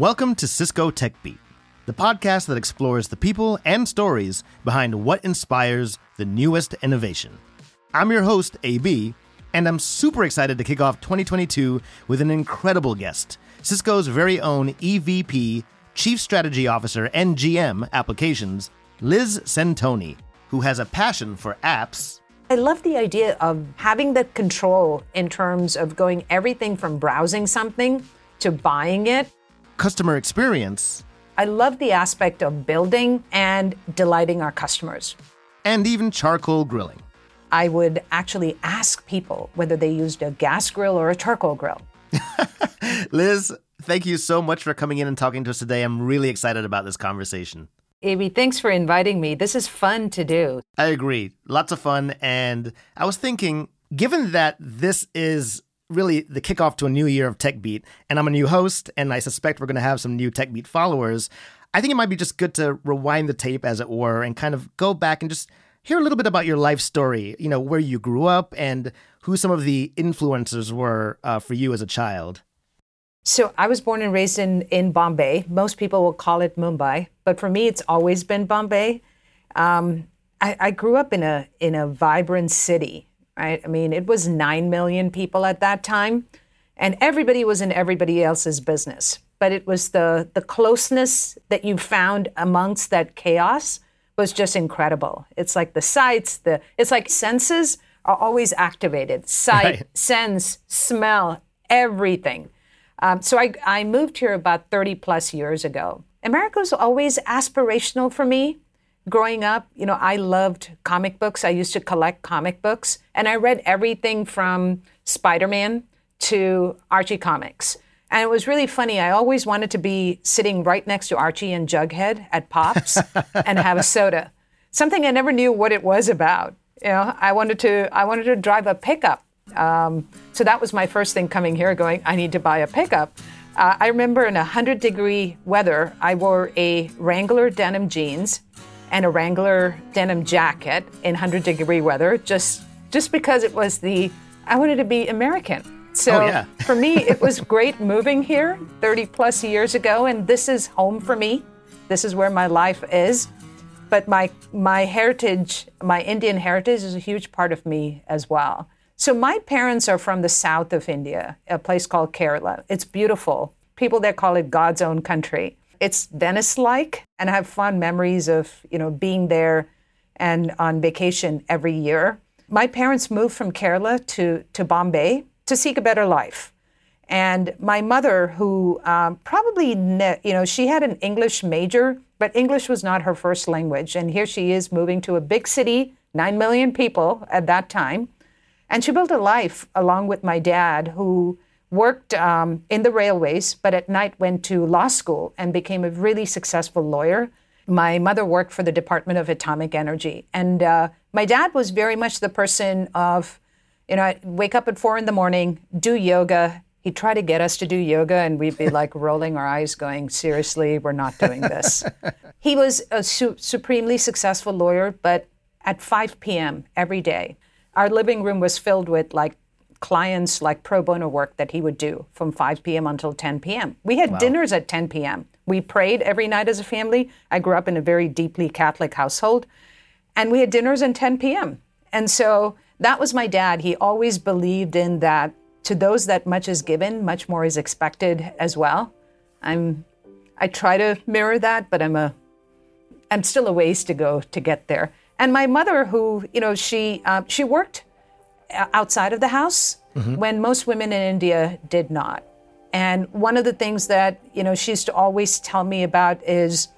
Welcome to Cisco Tech Beat, the podcast that explores the people and stories behind what inspires the newest innovation. I'm your host, AB, and I'm super excited to kick off 2022 with an incredible guest, Cisco's very own EVP, Chief Strategy Officer, and GM applications, Liz Centoni, who has a passion for apps. I love the idea of having the control in terms of going everything from browsing something to buying it. Customer experience. I love the aspect of building and delighting our customers. And even charcoal grilling. I would actually ask people whether they used a gas grill or a charcoal grill. Liz, thank you so much for coming in and talking to us today. I'm really excited about this conversation. Amy, thanks for inviting me. This is fun to do. I agree. Lots of fun. And I was thinking, given that this is really the kickoff to a new year of Tech Beat, and I'm a new host, and I suspect we're going to have some new Tech Beat followers, I think it might be just good to rewind the tape, as it were, and kind of go back and just hear a little bit about your life story, you know, where you grew up and who some of the influencers were uh, for you as a child. So I was born and raised in, in Bombay. Most people will call it Mumbai, but for me, it's always been Bombay. Um, I, I grew up in a in a vibrant city, right? I mean, it was nine million people at that time, and everybody was in everybody else's business. But it was the the closeness that you found amongst that chaos was just incredible. It's like the sights, the it's like senses are always activated. Sight, right. sense, smell, everything. Um, so I, I moved here about 30 plus years ago. America was always aspirational for me. Growing up, you know, I loved comic books. I used to collect comic books, and I read everything from Spider Man to Archie comics. And it was really funny. I always wanted to be sitting right next to Archie and Jughead at Pops and have a soda. Something I never knew what it was about. You know, I wanted to I wanted to drive a pickup um, so that was my first thing coming here, going, I need to buy a pickup. Uh, I remember in 100 degree weather, I wore a Wrangler denim jeans and a Wrangler denim jacket in 100 degree weather, just just because it was the I wanted to be American. So oh, yeah. for me, it was great moving here 30 plus years ago, and this is home for me. This is where my life is. But my my heritage, my Indian heritage, is a huge part of me as well. So my parents are from the south of India, a place called Kerala. It's beautiful. People there call it God's own country. It's Venice-like, and I have fond memories of you know being there and on vacation every year. My parents moved from Kerala to to Bombay to seek a better life. And my mother, who um, probably, ne- you know, she had an English major, but English was not her first language. And here she is moving to a big city, 9 million people at that time. And she built a life along with my dad, who worked um, in the railways, but at night went to law school and became a really successful lawyer. My mother worked for the Department of Atomic Energy. And uh, my dad was very much the person of, you know, I'd wake up at four in the morning, do yoga. He'd try to get us to do yoga, and we'd be like rolling our eyes, going, seriously, we're not doing this. he was a su- supremely successful lawyer, but at 5 p.m. every day, our living room was filled with like clients like pro bono work that he would do from 5 p.m. until 10 p.m. We had wow. dinners at 10 p.m. We prayed every night as a family. I grew up in a very deeply Catholic household, and we had dinners at 10 p.m. And so that was my dad. He always believed in that to those that much is given, much more is expected as well. I'm I try to mirror that, but I'm a I'm still a ways to go to get there. And my mother, who you know, she uh, she worked outside of the house mm-hmm. when most women in India did not. And one of the things that you know she used to always tell me about is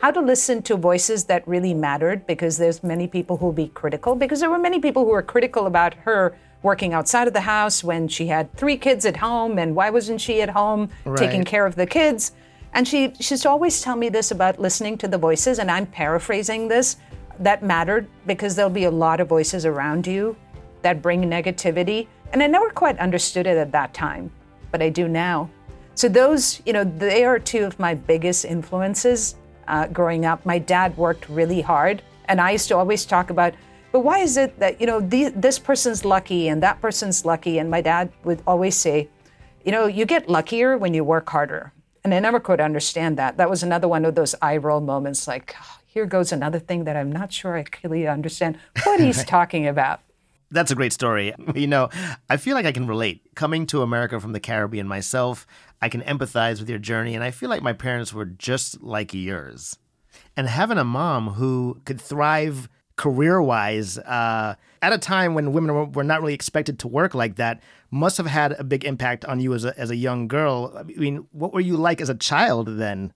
how to listen to voices that really mattered because there's many people who will be critical because there were many people who were critical about her working outside of the house when she had three kids at home and why wasn't she at home right. taking care of the kids and she, she used to always tell me this about listening to the voices and i'm paraphrasing this that mattered because there'll be a lot of voices around you that bring negativity. And I never quite understood it at that time, but I do now. So, those, you know, they are two of my biggest influences uh, growing up. My dad worked really hard, and I used to always talk about, but why is it that, you know, the, this person's lucky and that person's lucky? And my dad would always say, you know, you get luckier when you work harder. And I never could understand that. That was another one of those eye roll moments like, oh, here goes another thing that I'm not sure I clearly understand what he's talking about. That's a great story. You know, I feel like I can relate. Coming to America from the Caribbean myself, I can empathize with your journey, and I feel like my parents were just like yours. And having a mom who could thrive career wise uh, at a time when women were not really expected to work like that must have had a big impact on you as a, as a young girl. I mean, what were you like as a child then?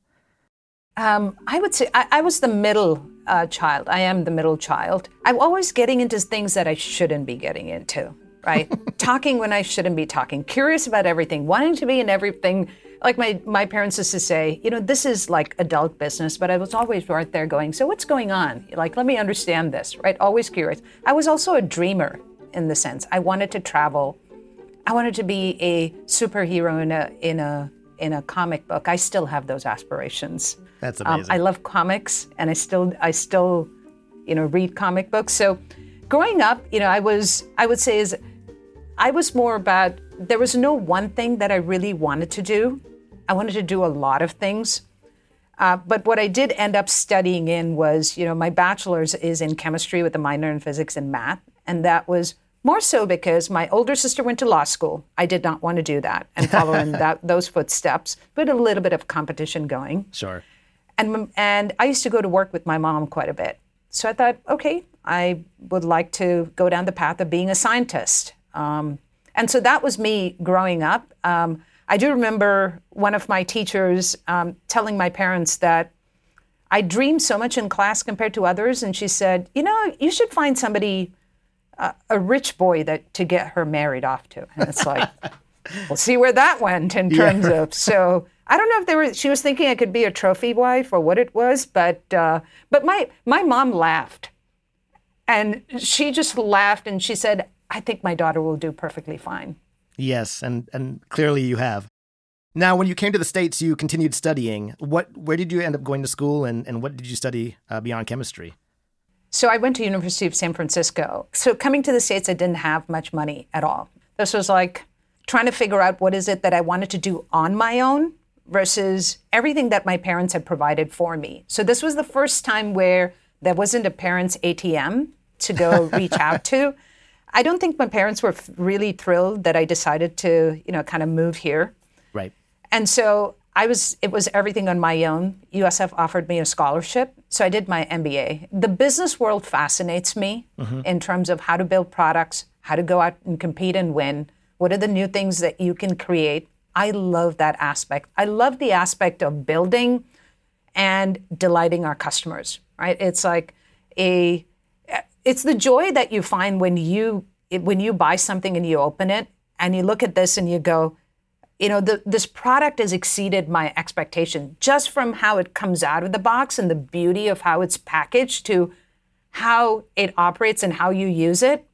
Um, I would say I, I was the middle uh, child. I am the middle child. I'm always getting into things that I shouldn't be getting into, right? talking when I shouldn't be talking, curious about everything, wanting to be in everything. Like my, my parents used to say, you know, this is like adult business, but I was always right there going, so what's going on? Like, let me understand this, right? Always curious. I was also a dreamer in the sense I wanted to travel. I wanted to be a superhero in a, in a, in a comic book. I still have those aspirations. That's amazing. Um, I love comics, and I still I still you know read comic books. So growing up, you know, I was I would say is I was more about there was no one thing that I really wanted to do. I wanted to do a lot of things. Uh, but what I did end up studying in was, you know, my bachelor's is in chemistry with a minor in physics and math. And that was more so because my older sister went to law school. I did not want to do that and follow in that, those footsteps, but a little bit of competition going. Sure. And, and I used to go to work with my mom quite a bit. So I thought, okay, I would like to go down the path of being a scientist. Um, and so that was me growing up. Um, I do remember one of my teachers um, telling my parents that I dreamed so much in class compared to others. And she said, you know, you should find somebody, a rich boy that to get her married off to. And it's like, we'll see where that went in terms yeah. of. So I don't know if they were. She was thinking I could be a trophy wife or what it was, but uh, but my my mom laughed, and she just laughed and she said, "I think my daughter will do perfectly fine." Yes, and and clearly you have. Now, when you came to the states, you continued studying. What where did you end up going to school, and and what did you study uh, beyond chemistry? So I went to University of San Francisco. So coming to the states, I didn't have much money at all. This was like trying to figure out what is it that I wanted to do on my own versus everything that my parents had provided for me. So this was the first time where there wasn't a parent's ATM to go reach out to. I don't think my parents were really thrilled that I decided to, you know, kind of move here. Right. And so I was it was everything on my own. USF offered me a scholarship, so I did my MBA. The business world fascinates me mm-hmm. in terms of how to build products, how to go out and compete and win. What are the new things that you can create? I love that aspect. I love the aspect of building and delighting our customers, right? It's like a it's the joy that you find when you when you buy something and you open it and you look at this and you go, you know, the, this product has exceeded my expectation just from how it comes out of the box and the beauty of how it's packaged to how it operates and how you use it.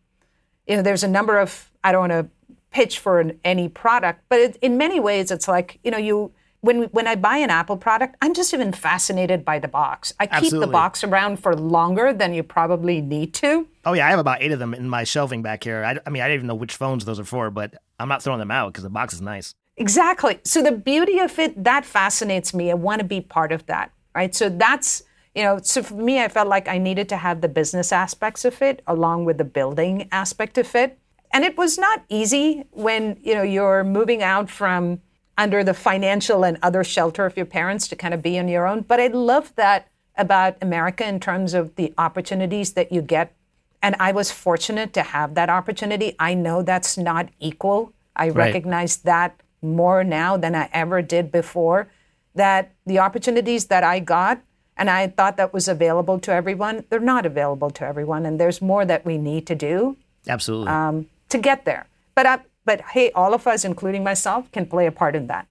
You know, there's a number of I don't want to pitch for an, any product, but it, in many ways, it's like you know you when when I buy an Apple product, I'm just even fascinated by the box. I Absolutely. keep the box around for longer than you probably need to. Oh yeah, I have about eight of them in my shelving back here. I, I mean, I don't even know which phones those are for, but I'm not throwing them out because the box is nice. Exactly. So the beauty of it that fascinates me. I want to be part of that, right? So that's you know, so for me, I felt like I needed to have the business aspects of it along with the building aspect of it. And it was not easy when, you know, you're moving out from under the financial and other shelter of your parents to kind of be on your own. But I love that about America in terms of the opportunities that you get. And I was fortunate to have that opportunity. I know that's not equal. I right. recognize that more now than I ever did before. That the opportunities that I got and I thought that was available to everyone, they're not available to everyone. And there's more that we need to do. Absolutely. Um, to get there. But I, but hey, all of us, including myself, can play a part in that.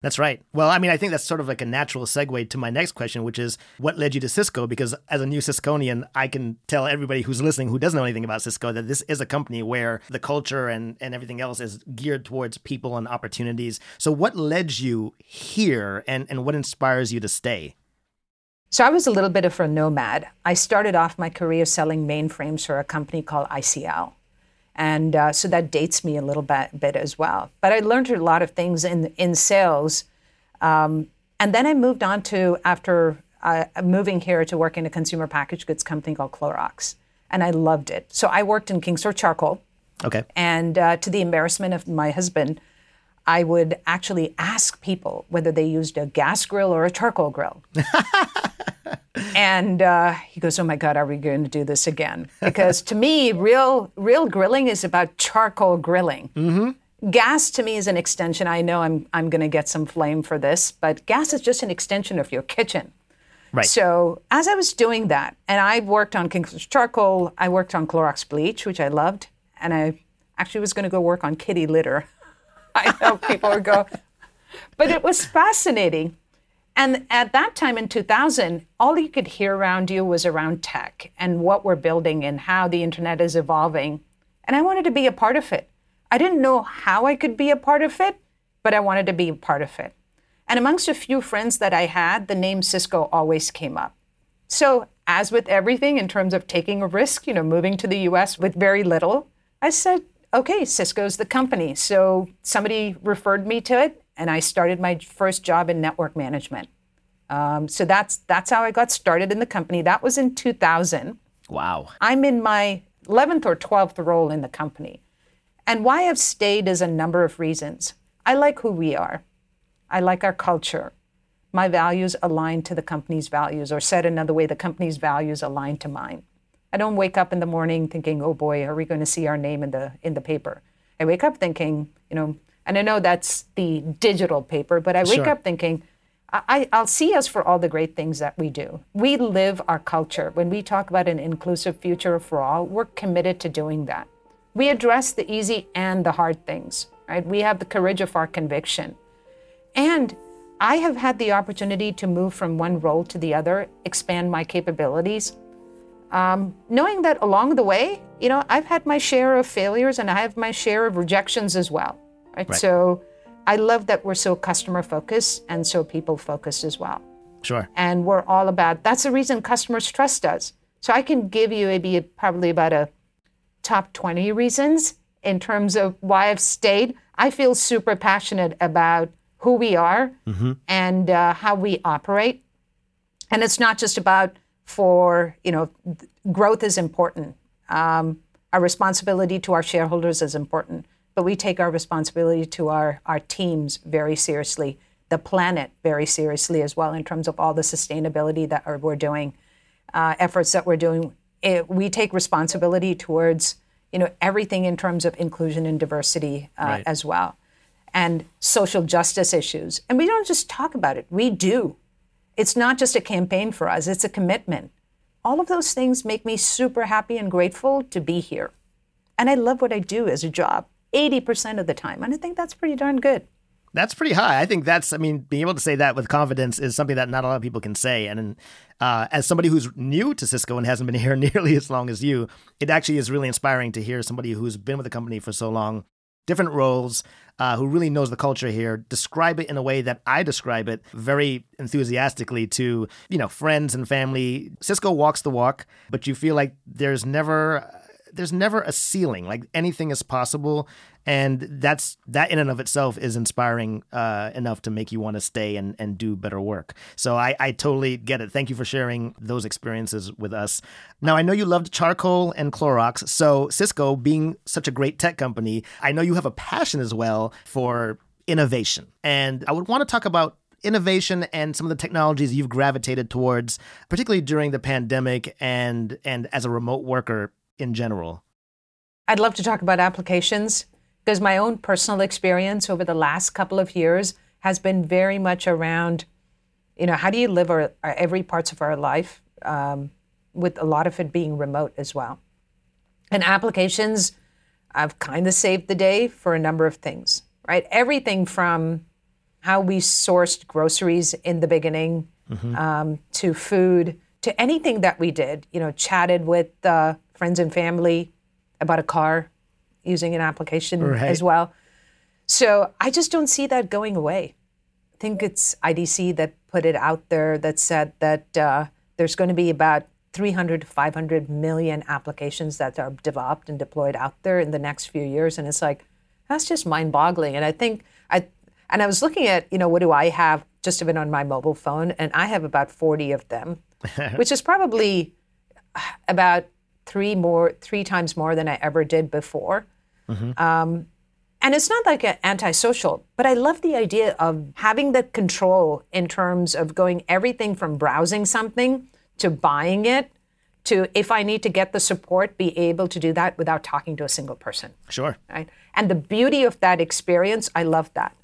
That's right. Well, I mean, I think that's sort of like a natural segue to my next question, which is what led you to Cisco? Because as a new Cisconian, I can tell everybody who's listening who doesn't know anything about Cisco that this is a company where the culture and, and everything else is geared towards people and opportunities. So, what led you here and, and what inspires you to stay? So, I was a little bit of a nomad. I started off my career selling mainframes for a company called ICL. And uh, so that dates me a little bit, bit as well. But I learned a lot of things in, in sales Um, and then I moved on to after uh, moving here to work in a consumer packaged goods company called Clorox, and I loved it. So I worked in Kingsford Charcoal. Okay. And uh, to the embarrassment of my husband, I would actually ask people whether they used a gas grill or a charcoal grill. and uh, he goes, "Oh my God, are we going to do this again?" Because to me, real real grilling is about charcoal grilling. Mm-hmm. Gas to me is an extension. I know I'm I'm going to get some flame for this, but gas is just an extension of your kitchen. Right. So as I was doing that, and I worked on charcoal, I worked on Clorox bleach, which I loved, and I actually was going to go work on kitty litter. I know people would go, but it was fascinating. And at that time in 2000, all you could hear around you was around tech and what we're building and how the internet is evolving. And I wanted to be a part of it. I didn't know how I could be a part of it, but I wanted to be a part of it. And amongst a few friends that I had, the name Cisco always came up. So, as with everything in terms of taking a risk, you know, moving to the US with very little, I said, okay, Cisco's the company. So, somebody referred me to it, and I started my first job in network management. Um, so that's that's how I got started in the company. That was in 2000. Wow. I'm in my 11th or 12th role in the company. And why I've stayed is a number of reasons. I like who we are. I like our culture. My values align to the company's values, or said another way, the company's values align to mine. I don't wake up in the morning thinking, "Oh boy, are we going to see our name in the in the paper?" I wake up thinking, you know, and I know that's the digital paper, but I wake Sure. up thinking, I, I'll see us for all the great things that we do. We live our culture. When we talk about an inclusive future for all, we're committed to doing that. We address the easy and the hard things, right? We have the courage of our conviction. And I have had the opportunity to move from one role to the other, expand my capabilities, um, knowing that along the way, you know, I've had my share of failures and I have my share of rejections as well. Right. Right. So I love that we're so customer focused and so people focused as well. Sure. And we're all about that's the reason customers trust us. So I can give you maybe probably about a top 20 reasons in terms of why I've stayed. I feel super passionate about who we are and uh, how we operate. And it's not just about for, you know, th- growth is important. Um, our responsibility to our shareholders is important, but we take our responsibility to our, our teams very seriously, the planet very seriously as well, in terms of all the sustainability that are- we're doing, uh, efforts that we're doing. It, we take responsibility towards, you know, everything in terms of inclusion and diversity uh, Right. as well, and social justice issues. And we don't just talk about it; we do. It's not just a campaign for us, it's a commitment. All of those things make me super happy and grateful to be here. And I love what I do as a job 80% of the time. And I think that's pretty darn good. That's pretty high. I think that's, I mean, being able to say that with confidence is something that not a lot of people can say. And uh, as somebody who's new to Cisco and hasn't been here nearly as long as you, it actually is really inspiring to hear somebody who's been with the company for so long, different roles, uh, who really knows the culture here, describe it in a way that I describe it very enthusiastically to, you know, friends and family. Cisco walks the walk, but you feel like there's never there's never a ceiling like anything is possible and that's that in and of itself is inspiring uh, enough to make you want to stay and, and do better work. So I, I totally get it. Thank you for sharing those experiences with us. Now i know you loved charcoal and clorox so cisco being such a great tech company i know you have a passion as well for innovation. And i would want to talk about innovation and some of the technologies you've gravitated towards particularly during the pandemic and and as a remote worker in general I'd love to talk about applications because my own personal experience over the last couple of years has been very much around, you know, how do you live our, our every parts of our life um, with a lot of it being remote as well. And applications, I've kind of saved the day for a number of things, right? Everything from how we sourced groceries in the beginning um, to food to anything that we did, you know, chatted with uh, friends and family about a car using an application Right. as well. So I just don't see that going away. I think it's IDC that put it out there that said that uh, there's going to be about 300 to 500 million applications that are developed and deployed out there in the next few years, and it's like that's just mind-boggling. And I think I and I was looking at you know what do I have just even on my mobile phone, and I have about 40 of them, which is probably about three more, three times more than I ever did before. Mm-hmm. Um, and it's not like an antisocial, but I love the idea of having the control in terms of going everything from browsing something to buying it to if I need to get the support, be able to do that without talking to a single person. Sure. Right. And the beauty of that experience, I love that.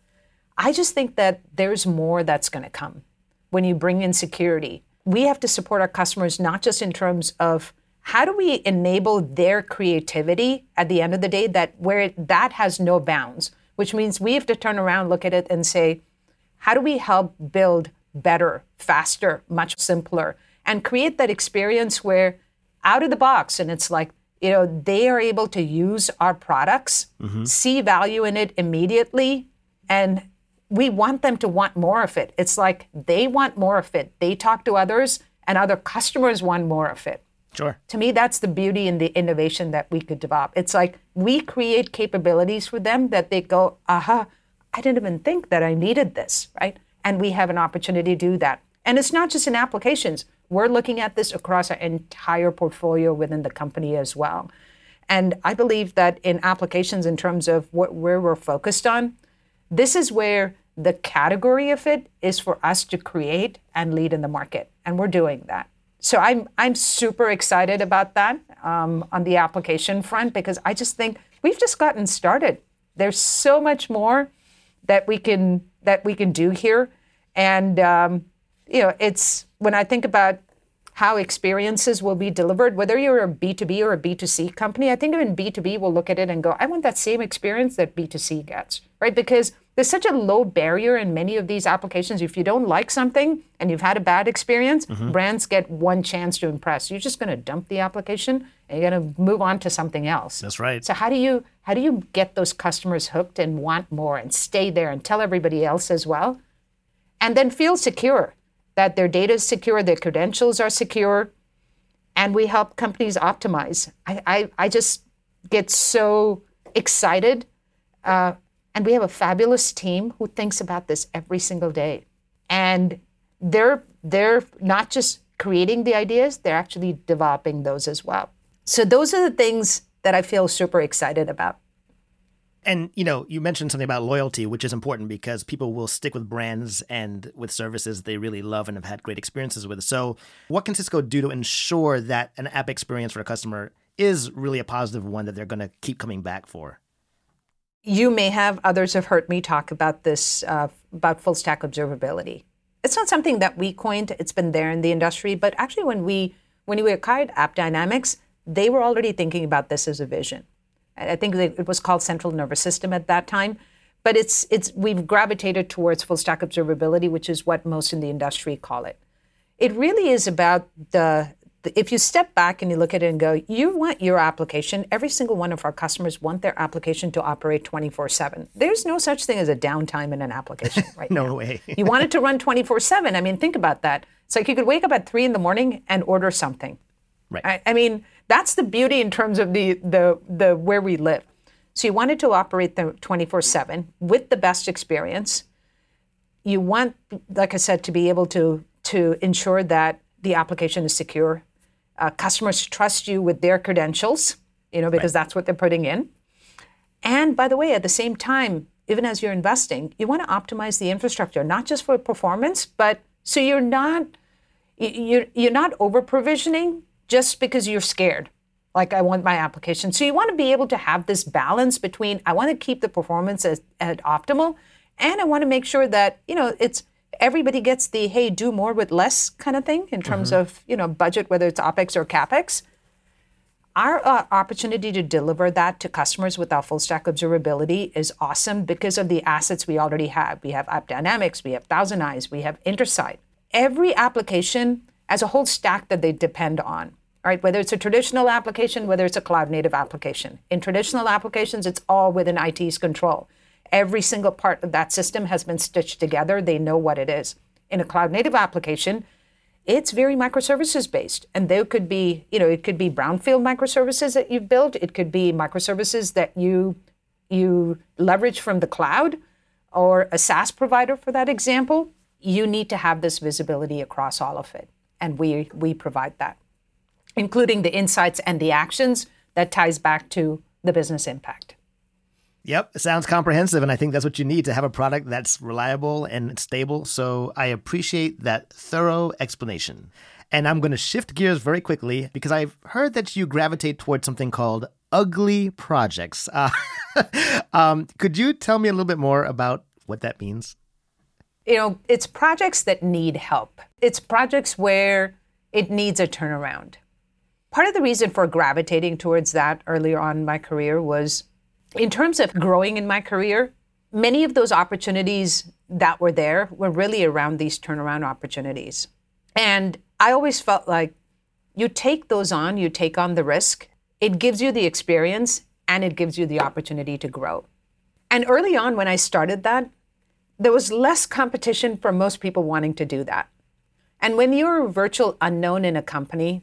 I just think that there's more that's going to come when you bring in security. We have to support our customers not just in terms of how do we enable their creativity at the end of the day that where it, that has no bounds, which means we have to turn around, look at it and say, how do we help build better, faster, much simpler, and create that experience where out of the box, and it's like, you know, they are able to use our products, mm-hmm. see value in it immediately, and we want them to want more of it. It's like they want more of it. They talk to others, and other customers want more of it. Sure. To me, that's the beauty and the innovation that we could develop. It's like we create capabilities for them that they go, aha, I didn't even think that I needed this, right? And we have an opportunity to do that. And it's not just in applications. We're looking at this across our entire portfolio within the company as well. And I believe that in applications, in terms of what, where we're focused on, this is where the category of it is for us to create and lead in the market. And we're doing that. So I'm, I'm super excited about that um, on the application front because I just think we've just gotten started. There's so much more that we can that we can do here, and um, you know, it's when I think about how experiences will be delivered, whether you're a B2B or a B2C company, I think even B2B will look at it and go, I want that same experience that B2C gets, right? Because there's such a low barrier in many of these applications. If you don't like something and you've had a bad experience, mm-hmm. brands get one chance to impress. You're just going to dump the application and you're going to move on to something else. That's right. So how do you how do you get those customers hooked and want more and stay there and tell everybody else as well? And then feel secure that their data is secure, their credentials are secure, and we help companies optimize. I, I, I just get so excited. Uh, and we have a fabulous team who thinks about this every single day. And they're, they're not just creating the ideas, they're actually developing those as well. So those are the things that I feel super excited about. And you know, you mentioned something about loyalty, which is important because people will stick with brands and with services they really love and have had great experiences with. So, what can Cisco do to ensure that an app experience for a customer is really a positive one that they're going to keep coming back for? You may have others have heard me talk about this uh, about full stack observability. It's not something that we coined; it's been there in the industry. But actually, when we when we acquired AppDynamics, they were already thinking about this as a vision. I think it was called central nervous system at that time. But it's it's we've gravitated towards full stack observability, which is what most in the industry call it. It really is about the, the if you step back and you look at it and go, you want your application. Every single one of our customers want their application to operate 24/7. There's no such thing as a downtime in an application right no now. way. you want it to run 24/7. I mean, think about that. It's like you could wake up at three in the morning and order something. Right. I, I mean that's the beauty in terms of the the the where we live. So you wanted to operate the 24/7 with the best experience. You want, like I said, to be able to to ensure that the application is secure. Uh, customers trust you with their credentials, you know, because right. that's what they're putting in. And by the way, at the same time, even as you're investing, you want to optimize the infrastructure, not just for performance, but so you're not you're you're not over provisioning, just because you're scared. Like I want my application. So you want to be able to have this balance between I want to keep the performance as, at optimal and I want to make sure that, you know, it's everybody gets the hey, do more with less kind of thing in terms mm-hmm. of, you know, budget, whether it's OPEX or CAPEX. Our uh, opportunity to deliver that to customers with our full stack observability is awesome because of the assets we already have. We have AppDynamics, we have ThousandEyes, we have Intersight. Every application as a whole stack that they depend on. Right, whether it's a traditional application, whether it's a cloud native application. In traditional applications, it's all within IT's control. Every single part of that system has been stitched together. They know what it is. In a cloud native application, it's very microservices based. And there could be, you know, it could be brownfield microservices that you've built. It could be microservices that you you leverage from the cloud or a SaaS provider for that example you need to have this visibility across all of it. And we, we provide that, including the insights and the actions that ties back to the business impact. Yep, it sounds comprehensive, and I think that's what you need to have a product that's reliable and stable. So I appreciate that thorough explanation. And I'm going to shift gears very quickly because I've heard that you gravitate towards something called ugly projects. Uh, um, could you tell me a little bit more about what that means? You know, it's projects that need help. It's projects where it needs a turnaround. Part of the reason for gravitating towards that earlier on in my career was in terms of growing in my career, many of those opportunities that were there were really around these turnaround opportunities. And I always felt like you take those on, you take on the risk, it gives you the experience and it gives you the opportunity to grow. And early on, when I started that, there was less competition for most people wanting to do that. And when you're a virtual unknown in a company,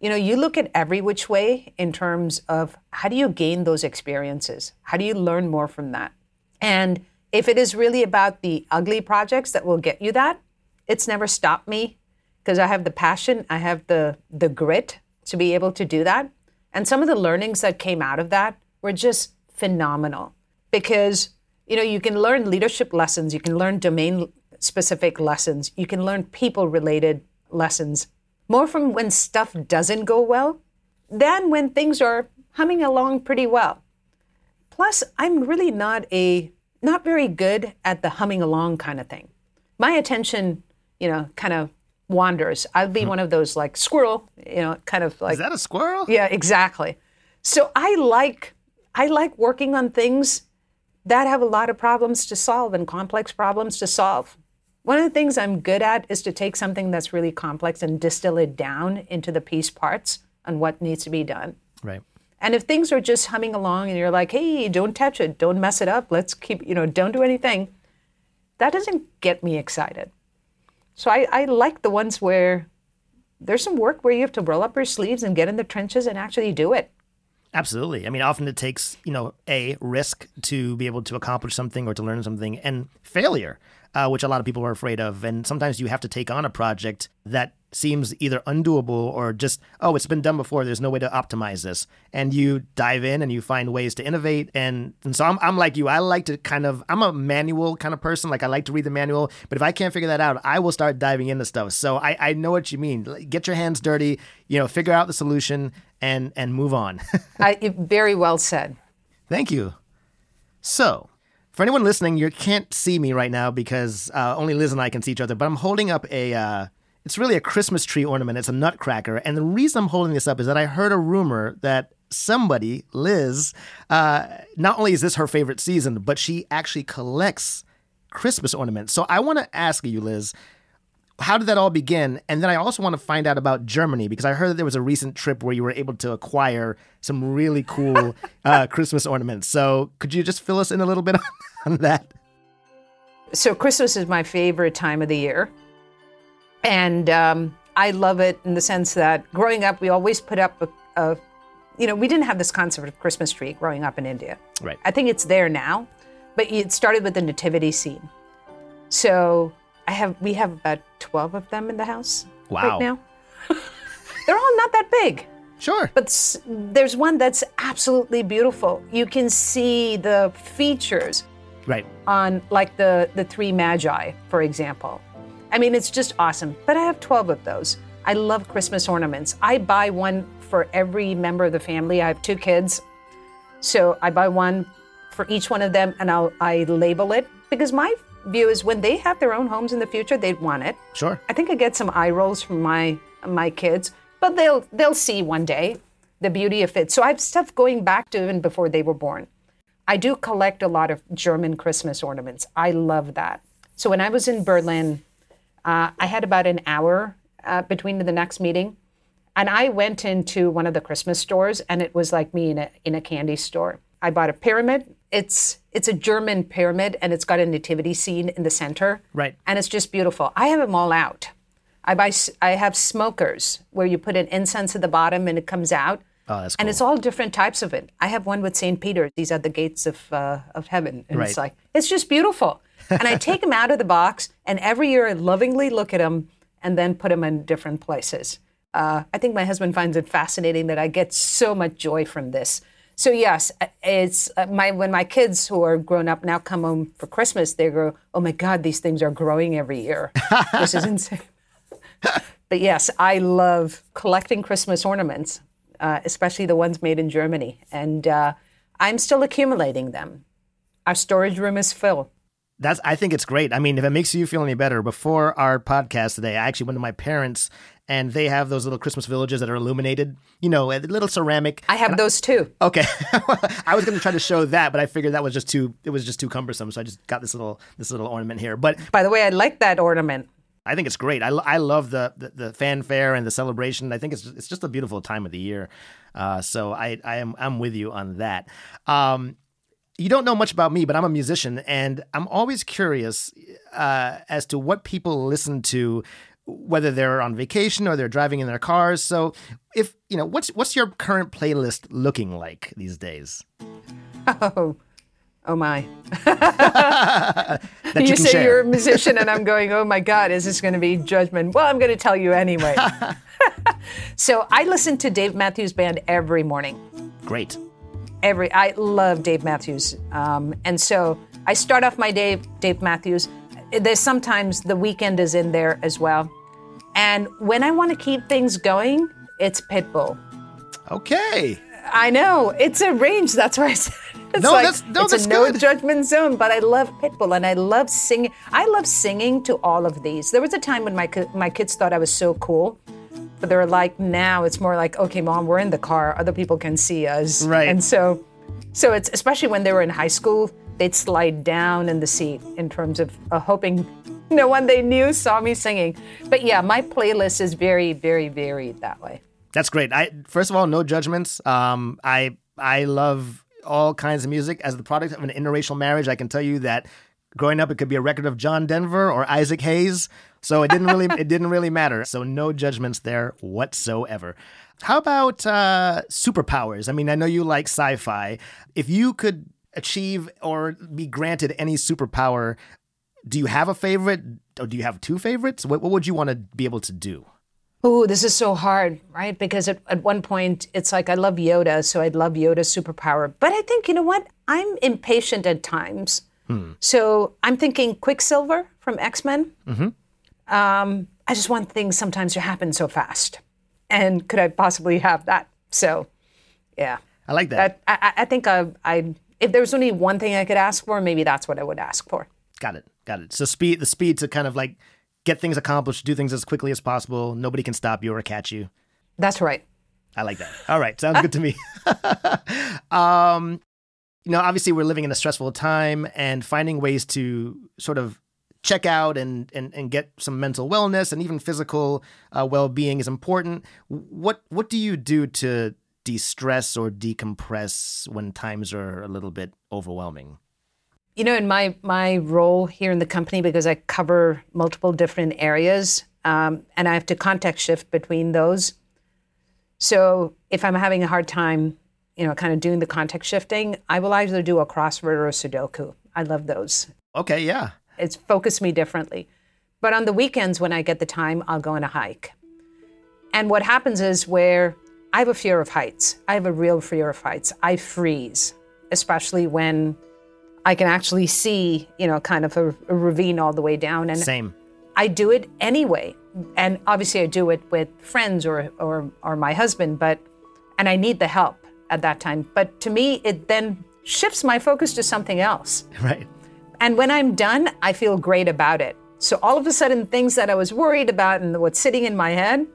you know, you look at every which way in terms of how do you gain those experiences? How do you learn more from that? And if it is really about the ugly projects that will get you that, it's never stopped me because I have the passion, I have the the grit to be able to do that. And some of the learnings that came out of that were just phenomenal because you know, you can learn leadership lessons, you can learn domain specific lessons, you can learn people related lessons more from when stuff doesn't go well than when things are humming along pretty well. Plus, I'm really not a not very good at the humming along kind of thing. My attention, you know, kind of wanders. I'll be hmm. one of those like squirrel, you know, kind of like Is that a squirrel? Yeah, exactly. So I like I like working on things that have a lot of problems to solve and complex problems to solve. One of the things I'm good at is to take something that's really complex and distill it down into the piece parts and what needs to be done. Right. And if things are just humming along and you're like, hey, don't touch it, don't mess it up, let's keep, you know, don't do anything, that doesn't get me excited. So I, I like the ones where there's some work where you have to roll up your sleeves and get in the trenches and actually do it. Absolutely. I mean, often it takes, you know, a risk to be able to accomplish something or to learn something and failure uh, which a lot of people are afraid of. And sometimes you have to take on a project that seems either undoable or just, oh, it's been done before. There's no way to optimize this. And you dive in and you find ways to innovate. And, and so I'm, I'm like you. I like to kind of, I'm a manual kind of person. Like I like to read the manual. But if I can't figure that out, I will start diving into stuff. So I, I know what you mean. Get your hands dirty, you know, figure out the solution and, and move on. I, very well said. Thank you. So, for anyone listening, you can't see me right now because uh, only Liz and I can see each other. But I'm holding up a. Uh, it's really a Christmas tree ornament. It's a nutcracker, and the reason I'm holding this up is that I heard a rumor that somebody, Liz, uh, not only is this her favorite season, but she actually collects Christmas ornaments. So I want to ask you, Liz, how did that all begin? And then I also want to find out about Germany because I heard that there was a recent trip where you were able to acquire some really cool uh, Christmas ornaments. So could you just fill us in a little bit on that? So Christmas is my favorite time of the year, and um, I love it in the sense that growing up, we always put up a, a, you know, we didn't have this concept of Christmas tree growing up in India. Right. I think it's there now, but it started with the nativity scene. So I have we have about twelve of them in the house wow. right now. They're all not that big. Sure. But there's one that's absolutely beautiful. You can see the features. Right. On like the the three magi, for example. I mean, it's just awesome. But I have 12 of those. I love Christmas ornaments. I buy one for every member of the family. I have two kids. So I buy one for each one of them and I'll I label it because my view is when they have their own homes in the future, they'd want it. Sure. I think I get some eye rolls from my my kids, but they'll they'll see one day the beauty of it. So I have stuff going back to even before they were born. I do collect a lot of German Christmas ornaments. I love that. So when I was in Berlin, uh, I had about an hour uh, between the next meeting, and I went into one of the Christmas stores, and it was like me in a in a candy store. I bought a pyramid. It's it's a German pyramid and it's got a nativity scene in the center. Right. And it's just beautiful. I have them all out. I buy I have smokers where you put an incense at the bottom and it comes out. Oh, that's cool. And it's all different types of it. I have one with St. Peter. These are the gates of uh, of heaven. And right. it's like it's just beautiful. and I take them out of the box, and every year I lovingly look at them and then put them in different places. Uh, I think my husband finds it fascinating that I get so much joy from this. So yes, it's uh, my when my kids who are grown up now come home for Christmas, they go, "Oh my God, these things are growing every year. this is insane." but yes, I love collecting Christmas ornaments, uh, especially the ones made in Germany, and uh, I'm still accumulating them. Our storage room is full. That's. I think it's great. I mean, if it makes you feel any better, before our podcast today, I actually went to my parents and they have those little Christmas villages that are illuminated, you know, a little ceramic. I have those too. Okay, I was going to try to show that, but I figured that was just too it was just too cumbersome, so I just got this little this little ornament here. But by the way, I like that ornament. I think it's great. I, I love the, the, the fanfare and the celebration. I think it's it's just a beautiful time of the year. Uh, so I I am I'm with you on that. Um, you don't know much about me, but I'm a musician, and I'm always curious uh, as to what people listen to whether they're on vacation or they're driving in their cars. So, if you know, what's what's your current playlist looking like these days? Oh, oh my! you, you say share. you're a musician, and I'm going, oh my God, is this going to be judgment? Well, I'm going to tell you anyway. so I listen to Dave Matthews Band every morning. Great. Every I love Dave Matthews, um, and so I start off my day Dave Matthews. There's sometimes the Weeknd is in there as well. And when I want to keep things going, it's Pitbull. Okay. I know it's a range. That's why I said it's no, like, that's no, it's that's a no judgment zone. But I love Pitbull and I love singing. I love singing to all of these. There was a time when my my kids thought I was so cool, but they're like now it's more like okay, mom, we're in the car. Other people can see us, right? And so, so it's especially when they were in high school, they'd slide down in the seat in terms of uh, hoping no one they knew saw me singing. But yeah, my playlist is very, very varied that way. That's great. I first of all, no judgments. Um, I I love all kinds of music. As the product of an interracial marriage, I can tell you that growing up, it could be a record of John Denver or Isaac Hayes. So it didn't really it didn't really matter. So no judgments there whatsoever. How about uh, superpowers? I mean, I know you like sci-fi. If you could achieve or be granted any superpower, do you have a favorite or do you have two favorites? What, what would you want to be able to do? Oh, this is so hard, right? Because at, at one point, it's like I love Yoda, so I'd love Yoda's superpower. But I think, you know what? I'm impatient at times. Hmm. So I'm thinking Quicksilver from X Men. Mm-hmm. Um, I just want things sometimes to happen so fast. And could I possibly have that? So, yeah. I like that. I, I, I think I, I, if there was only one thing I could ask for, maybe that's what I would ask for. Got it. Got it. So speed, the speed to kind of like get things accomplished, do things as quickly as possible. Nobody can stop you or catch you. That's right. I like that. All right, sounds good to me. um, you know, obviously we're living in a stressful time, and finding ways to sort of check out and and, and get some mental wellness and even physical uh, well being is important. What what do you do to de stress or decompress when times are a little bit overwhelming? You know, in my my role here in the company, because I cover multiple different areas, um, and I have to context shift between those. So if I'm having a hard time, you know, kind of doing the context shifting, I will either do a crossword or a Sudoku. I love those. Okay, yeah. It's focused me differently. But on the weekends when I get the time, I'll go on a hike. And what happens is where I have a fear of heights. I have a real fear of heights. I freeze, especially when I can actually see, you know, kind of a, a ravine all the way down. And same. I do it anyway, and obviously I do it with friends or or or my husband, but and I need the help at that time. But to me, it then shifts my focus to something else. Right. And when I'm done, I feel great about it. So all of a sudden, things that I was worried about and what's sitting in my head,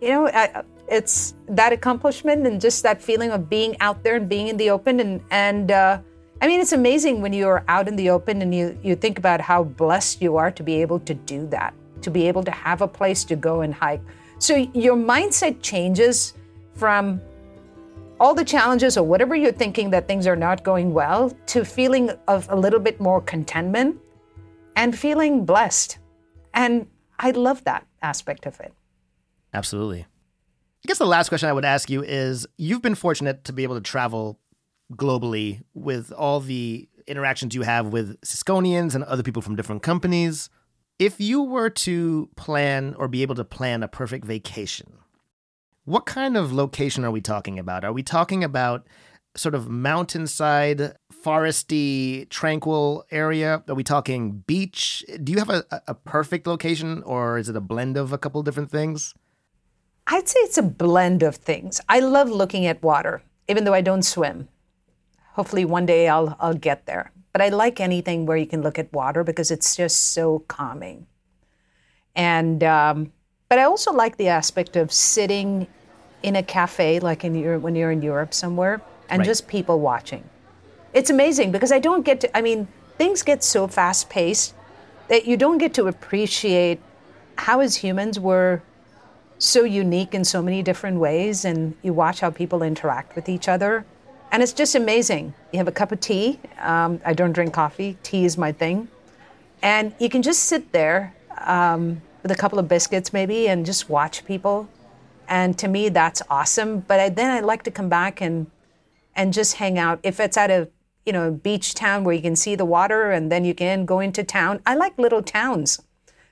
you know, I, it's that accomplishment and just that feeling of being out there and being in the open and and uh, I mean, it's amazing when you're out in the open and you, you think about how blessed you are to be able to do that, to be able to have a place to go and hike. So your mindset changes from all the challenges or whatever you're thinking that things are not going well to feeling of a little bit more contentment and feeling blessed. And I love that aspect of it. Absolutely. I guess the last question I would ask you is you've been fortunate to be able to travel globally with all the interactions you have with Cisconians and other people from different companies. If you were to plan or be able to plan a perfect vacation, what kind of location are we talking about? Are we talking about sort of mountainside, foresty, tranquil area? Are we talking beach? Do you have a, a perfect location or is it a blend of a couple different things? I'd say it's a blend of things. I love looking at water, even though I don't swim. Hopefully, one day I'll, I'll get there. But I like anything where you can look at water because it's just so calming. And, um, but I also like the aspect of sitting in a cafe, like in Europe, when you're in Europe somewhere, and Right. just people watching. It's amazing because I don't get to, I mean, things get so fast paced that you don't get to appreciate how, as humans, we're so unique in so many different ways. And you watch how people interact with each other. And it's just amazing. You have a cup of tea. Um, I don't drink coffee, tea is my thing. And you can just sit there um, with a couple of biscuits, maybe, and just watch people. And to me, that's awesome. But I, then I like to come back and and just hang out. If it's at a you know beach town where you can see the water, and then you can go into town. I like little towns.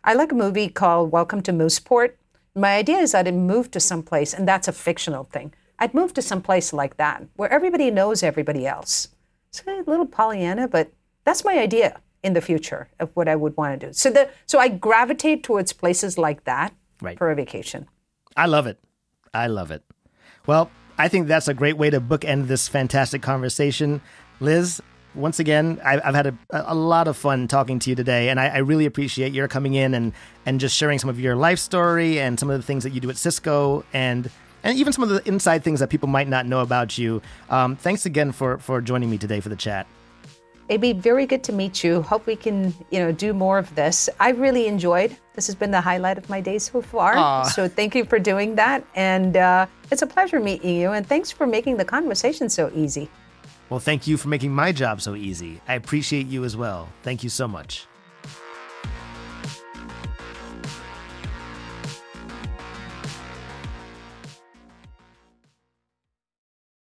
I like a movie called Welcome to Mooseport. My idea is I'd move to some place, and that's a fictional thing. I'd move to some place like that where everybody knows everybody else. It's a little Pollyanna, but that's my idea in the future of what I would want to do. So the so I gravitate towards places like that Right. for a vacation. I love it. I love it. Well, I think that's a great way to bookend this fantastic conversation. Liz, once again, I, I've had a, a lot of fun talking to you today, and I, I really appreciate your coming in and, and just sharing some of your life story and some of the things that you do at Cisco and and even some of the inside things that people might not know about you. Um, thanks again for, for joining me today for the chat. It'd be very good to meet you. Hope we can, you know, do more of this. I really enjoyed. This has been the highlight of my day so far. Aw. So thank you for doing that, and uh, it's a pleasure meeting you. And thanks for making the conversation so easy. Well, thank you for making my job so easy. I appreciate you as well. Thank you so much.